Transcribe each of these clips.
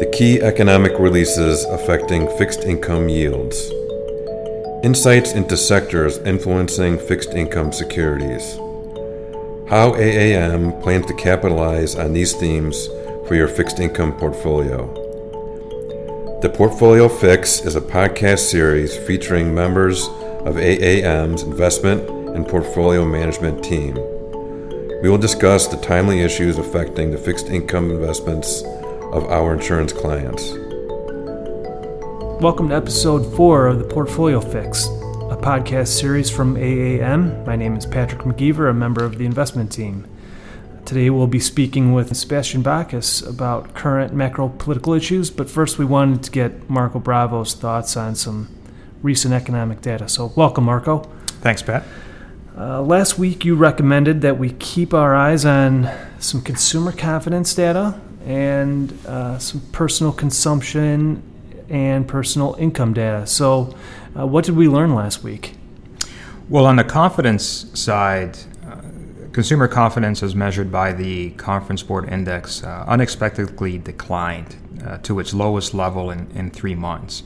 The key economic releases affecting fixed income yields. Insights into sectors influencing fixed income securities. How AAM plans to capitalize on these themes for your fixed income portfolio. The Portfolio Fix is a podcast series featuring members of AAM's investment and portfolio management team. We will discuss the timely issues affecting the fixed income investments of our insurance clients. Welcome to episode four of the Portfolio Fix, a podcast series from AAM. My name is Patrick McGeever, a member of the investment team. Today we'll be speaking with Sebastian Bacchus about current macro political issues, but first we wanted to get Marco Bravo's thoughts on some recent economic data. So, welcome, Marco. Thanks, Pat. Uh, last week you recommended that we keep our eyes on some consumer confidence data and uh, some personal consumption and personal income data. So, uh, what did we learn last week? Well, on the confidence side, Consumer confidence, as measured by the Conference Board Index, uh, unexpectedly declined uh, to its lowest level in, in three months.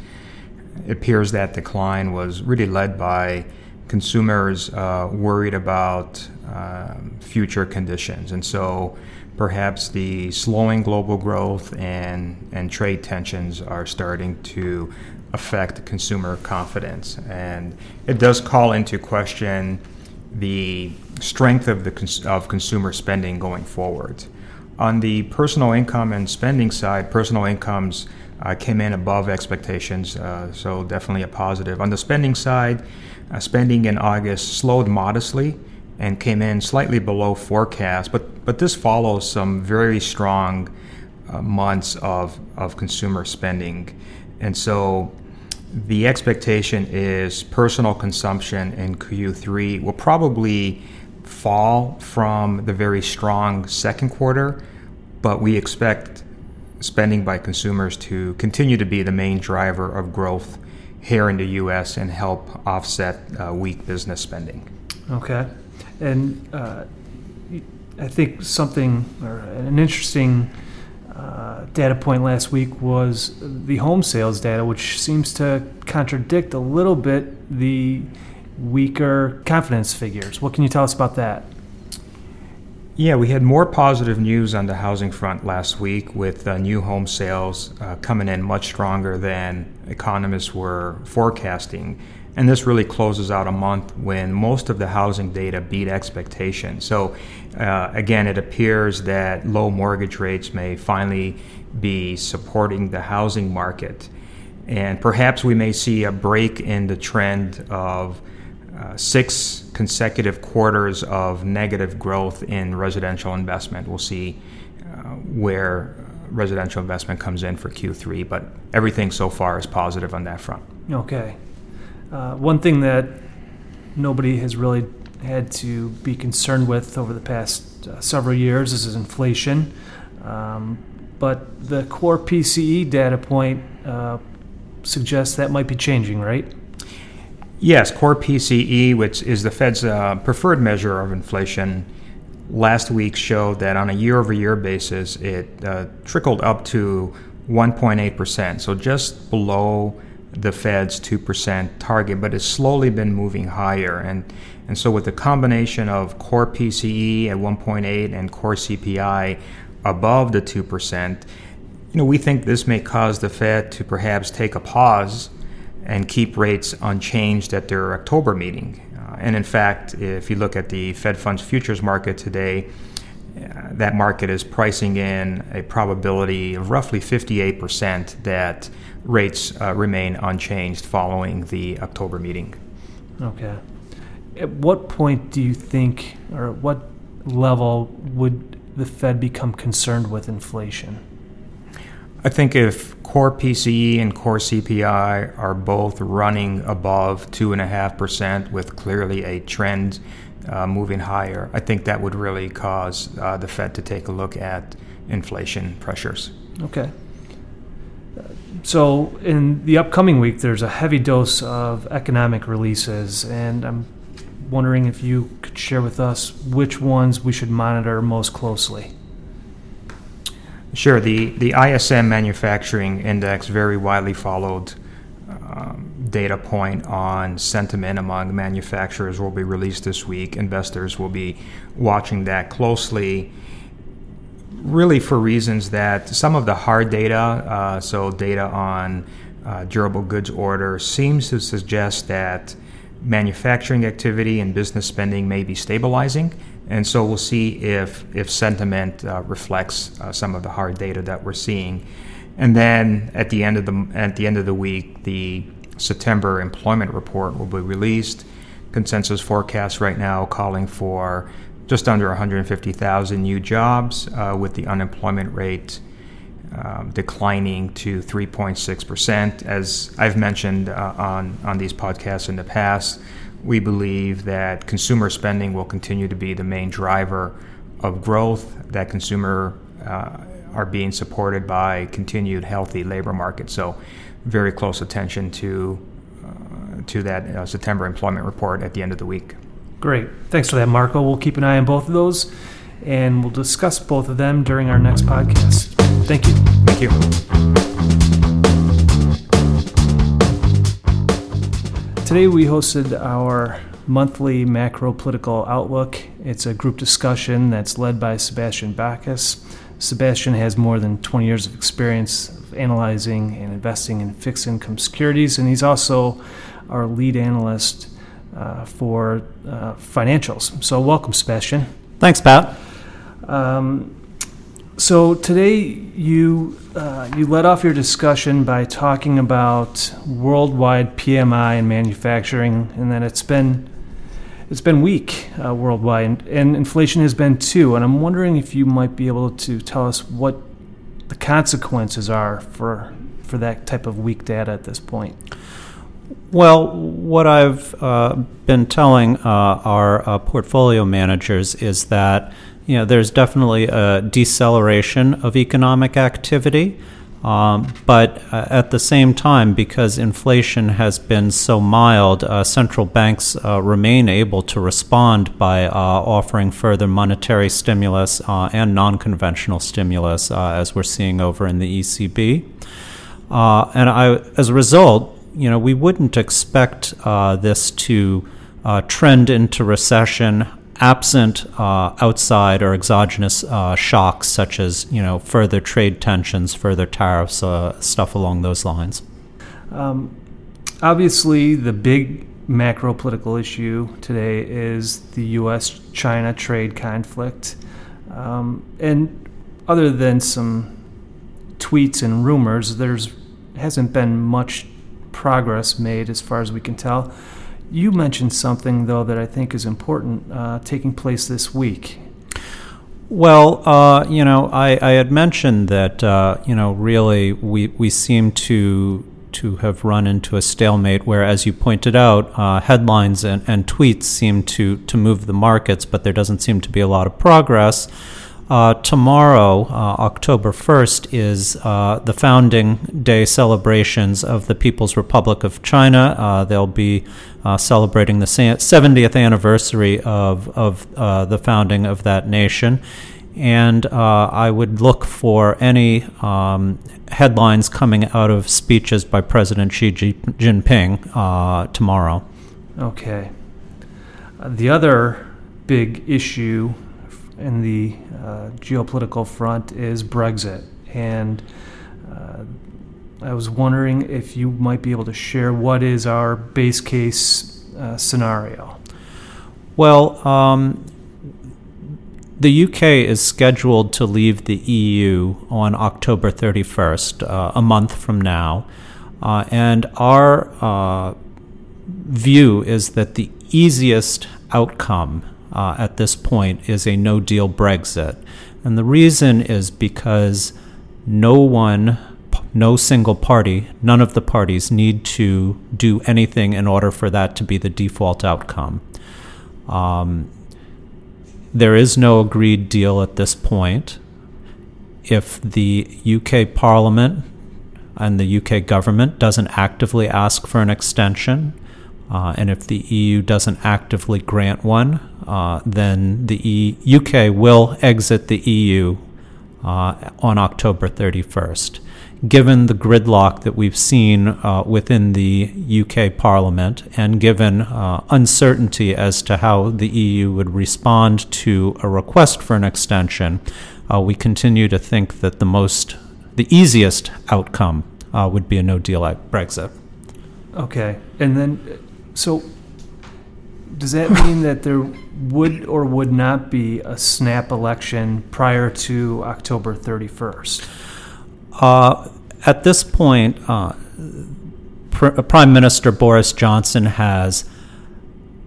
It appears that decline was really led by consumers uh, worried about um, future conditions. And so perhaps the slowing global growth and, and trade tensions are starting to affect consumer confidence. And it does call into question the strength of the cons- of consumer spending going forward. On the personal income and spending side, personal incomes uh, came in above expectations, uh, so definitely a positive. On the spending side, uh, spending in August slowed modestly and came in slightly below forecast, but but this follows some very strong uh, months of of consumer spending, and so the expectation is personal consumption in Q3 will probably fall from the very strong second quarter, but we expect spending by consumers to continue to be the main driver of growth here in the U.S. and help offset uh, weak business spending. Okay, and uh, I think something or an interesting uh, data point last week was the home sales data, which seems to contradict a little bit the weaker confidence figures. What can you tell us about that? Yeah, we had more positive news on the housing front last week with uh, new home sales uh, coming in much stronger than economists were forecasting. And this really closes out a month when most of the housing data beat expectations. So, uh, again, it appears that low mortgage rates may finally be supporting the housing market. And perhaps we may see a break in the trend of uh, six consecutive quarters of negative growth in residential investment. We'll see uh, where residential investment comes in for Q3, but everything so far is positive on that front. Okay. Uh, one thing that nobody has really had to be concerned with over the past uh, several years is inflation. Um, but the core PCE data point uh, suggests that might be changing, right? Yes, core PCE, which is the Fed's uh, preferred measure of inflation, last week showed that on a year over year basis, it uh, trickled up to 1.8%, so just below the Fed's 2% target, but it's slowly been moving higher. And, and so, with the combination of core PCE at 1.8 and core CPI above the 2%, you know, we think this may cause the Fed to perhaps take a pause and keep rates unchanged at their October meeting. Uh, and in fact, if you look at the Fed funds futures market today, uh, that market is pricing in a probability of roughly 58% that rates uh, remain unchanged following the October meeting. Okay. At what point do you think, or at what level would the Fed become concerned with inflation? I think if core PCE and core CPI are both running above 2.5% with clearly a trend uh, moving higher, I think that would really cause uh, the Fed to take a look at inflation pressures. Okay. So, in the upcoming week, there's a heavy dose of economic releases, and I'm wondering if you could share with us which ones we should monitor most closely. Sure. The, the ISM Manufacturing Index, very widely followed um, data point on sentiment among manufacturers, will be released this week. Investors will be watching that closely, really for reasons that some of the hard data, uh, so data on uh, durable goods order, seems to suggest that manufacturing activity and business spending may be stabilizing. And so we'll see if, if sentiment uh, reflects uh, some of the hard data that we're seeing. And then at the end of the at the end of the week, the September employment report will be released. Consensus forecast right now calling for just under 150,000 new jobs, uh, with the unemployment rate um, declining to 3.6%. As I've mentioned uh, on, on these podcasts in the past, we believe that consumer spending will continue to be the main driver of growth, that consumer uh, are being supported by continued healthy labor market. So, very close attention to, uh, to that uh, September employment report at the end of the week. Great. Thanks for that, Marco. We'll keep an eye on both of those and we'll discuss both of them during our next podcast. Thank you. Thank you. Today we hosted our monthly macro political outlook. It's a group discussion that's led by Sebastian Bacchus. Sebastian has more than 20 years of experience of analyzing and investing in fixed income securities, and he's also our lead analyst uh, for uh, financials. So, welcome, Sebastian. Thanks, Pat. Um, so today you uh, you led off your discussion by talking about worldwide PMI and manufacturing, and that it's been it's been weak uh, worldwide, and, and, inflation has been too. And I'm wondering if you might be able to tell us what the consequences are for for that type of weak data at this point. Well, what I've uh, been telling uh, our uh, portfolio managers is that you know, there's definitely a deceleration of economic activity. Um, but uh, at the same time, because inflation has been so mild, uh, central banks uh, remain able to respond by offering further monetary stimulus and non conventional stimulus, as we're seeing over in the ECB. and I, as a result, you know, we wouldn't expect this to trend into recession absent uh, outside or exogenous uh, shocks such as you know further trade tensions, further tariffs, uh, stuff along those lines. Um, obviously, the big macro political issue today is the U.S.-China trade conflict, um, and other than some tweets and rumors, there's hasn't been much progress made as far as we can tell. You mentioned something, though, that I think is important uh, taking place this week. Well, uh, you know, I, I, had mentioned that, uh, you know, really we, we seem to to have run into a stalemate where, as you pointed out, uh, headlines and, and tweets seem to, to move the markets, but there doesn't seem to be a lot of progress. Uh, tomorrow, uh, October 1st, is uh, the founding day celebrations of the People's Republic of China. Uh, they'll be uh, celebrating the 70th anniversary of, of uh, the founding of that nation. And I would look for any um, headlines coming out of speeches by President Xi Jinping tomorrow. Okay. the other big issue in the uh, geopolitical front is Brexit. And uh, I was wondering if you might be able to share what is our base case uh, scenario. Well, um, the UK is scheduled to leave the EU on October 31st, uh, a month from now. Uh, and our uh, view is that the easiest outcome uh, at this point is a no deal Brexit. And the reason is because no one, no single party, none of the parties need to do anything in order for that to be the default outcome. Um, there is no agreed deal at this point. If the UK Parliament and the UK government doesn't actively ask for an extension, uh, and if the EU doesn't actively grant one, uh, then the e- UK will exit the EU uh, on October 31st. Given the gridlock that we've seen uh, within the UK Parliament and given uh, uncertainty as to how the EU would respond to a request for an extension, uh, we continue to think that the most, the easiest outcome would be a no deal Brexit. Okay. And then, so does that mean that there would or would not be a snap election prior to October 31st? Uh, at this point, uh, Pr- Prime Minister Boris Johnson has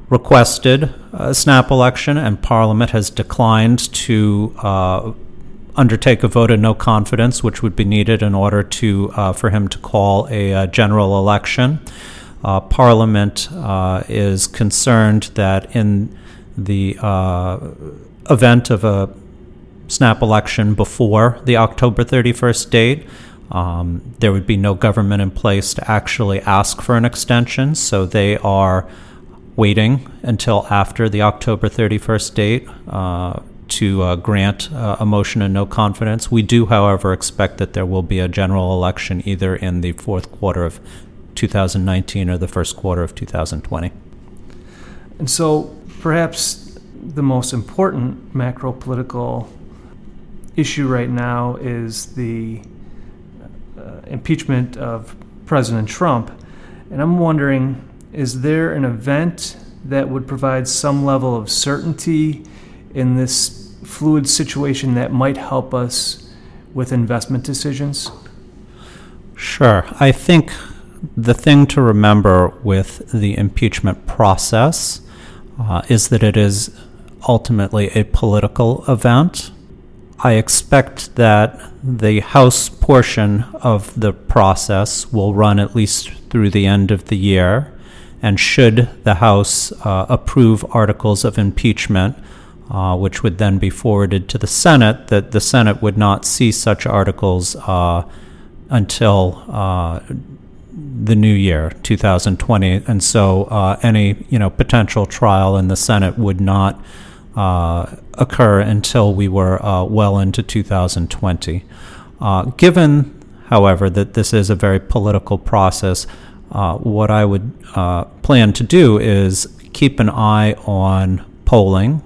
requested a snap election, and Parliament has declined to uh, undertake a vote of no confidence, which would be needed in order to uh, for him to call a uh, general election. Uh, Parliament uh, is concerned that in the uh, event of a snap election before the October 31st date, um, there would be no government in place to actually ask for an extension, so they are waiting until after the October 31st date uh, to uh, grant uh, a motion of no confidence. We do, however, expect that there will be a general election either in the fourth quarter of 2019 or the first quarter of 2020. And so, perhaps the most important macro political issue right now is the uh, impeachment of President Trump. And I'm wondering is there an event that would provide some level of certainty in this fluid situation that might help us with investment decisions? Sure. I think the thing to remember with the impeachment process uh, is that it is ultimately a political event. I expect that the House portion of the process will run at least through the end of the year. And should the House uh, approve articles of impeachment, uh, which would then be forwarded to the Senate, that the Senate would not see such articles uh, until uh, the new year, 2020, and so uh, any you know potential trial in the Senate would not uh, occur until we were uh, well into 2020. Uh, given, however, that this is a very political process, uh, what I would uh, plan to do is keep an eye on polling,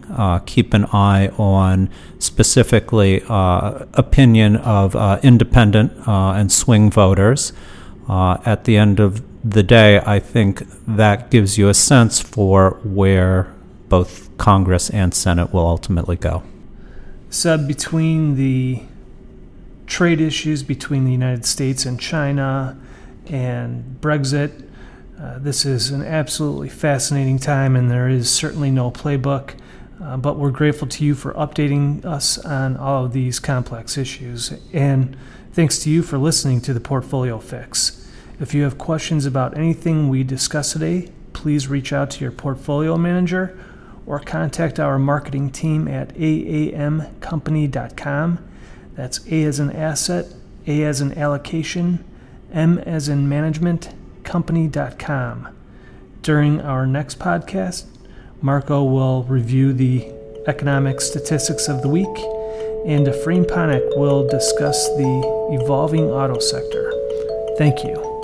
keep an eye on specifically opinion of independent and swing voters. Uh, at the end of the day, I think that gives you a sense for where both Congress and Senate will ultimately go. So, between the trade issues between the United States and China and Brexit, uh, this is an absolutely fascinating time, and there is certainly no playbook. Uh, but we're grateful to you for updating us on all of these complex issues. And Thanks to you for listening to the Portfolio Fix. If you have questions about anything we discuss today, please reach out to your portfolio manager or contact our marketing team at aamcompany.com. That's A as an asset, A as an allocation, M as in management, company.com. During our next podcast, Marco will review the economic statistics of the week and Efrain Panik will discuss the evolving auto sector. Thank you.